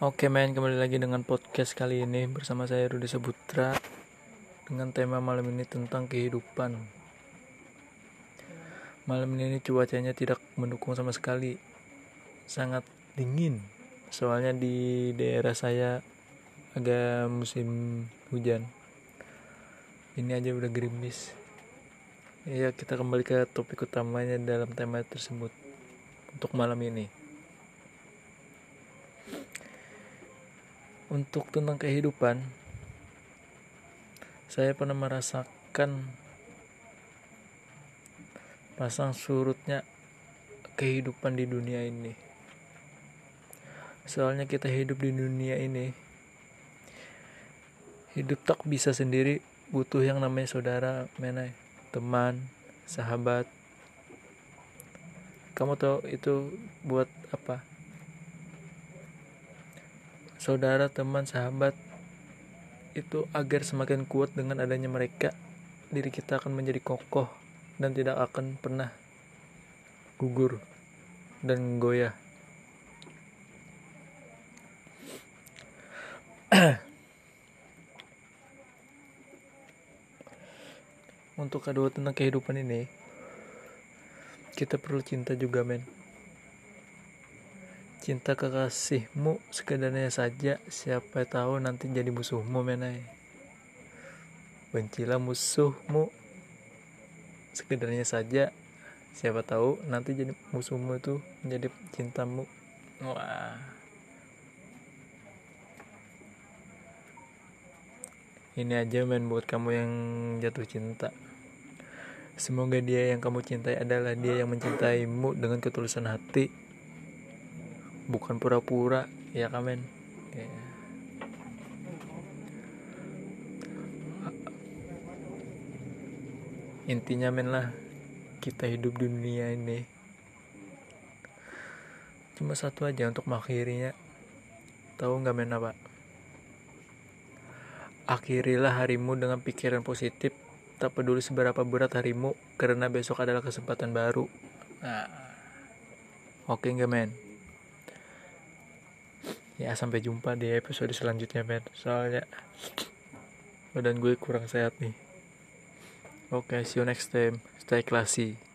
Oke men, kembali lagi dengan podcast kali ini bersama saya Rudi Sebutra dengan tema malam ini tentang kehidupan. Malam ini cuacanya tidak mendukung sama sekali, sangat dingin. Soalnya di daerah saya agak musim hujan. Ini aja udah gerimis. Ya kita kembali ke topik utamanya dalam tema tersebut untuk malam ini. Untuk tentang kehidupan saya pernah merasakan pasang surutnya kehidupan di dunia ini. Soalnya kita hidup di dunia ini hidup tak bisa sendiri butuh yang namanya saudara menai teman sahabat. Kamu tahu itu buat apa saudara, teman, sahabat itu agar semakin kuat dengan adanya mereka, diri kita akan menjadi kokoh dan tidak akan pernah gugur dan goyah. Untuk kedua tentang kehidupan ini, kita perlu cinta juga, men. Cinta kekasihmu sekedarnya saja, siapa tahu nanti jadi musuhmu menai. Bencilah musuhmu sekedarnya saja, siapa tahu nanti jadi musuhmu itu menjadi cintamu. Wah. Ini aja men buat kamu yang jatuh cinta. Semoga dia yang kamu cintai adalah dia yang mencintaimu dengan ketulusan hati bukan pura-pura ya kamen ya. intinya men lah kita hidup di dunia ini. Cuma satu aja untuk mengakhirinya. Tahu nggak men apa? Akhirilah harimu dengan pikiran positif. Tak peduli seberapa berat harimu karena besok adalah kesempatan baru. Nah. Oke okay, nggak men ya sampai jumpa di episode selanjutnya men soalnya badan gue kurang sehat nih. Oke okay, see you next time. Stay classy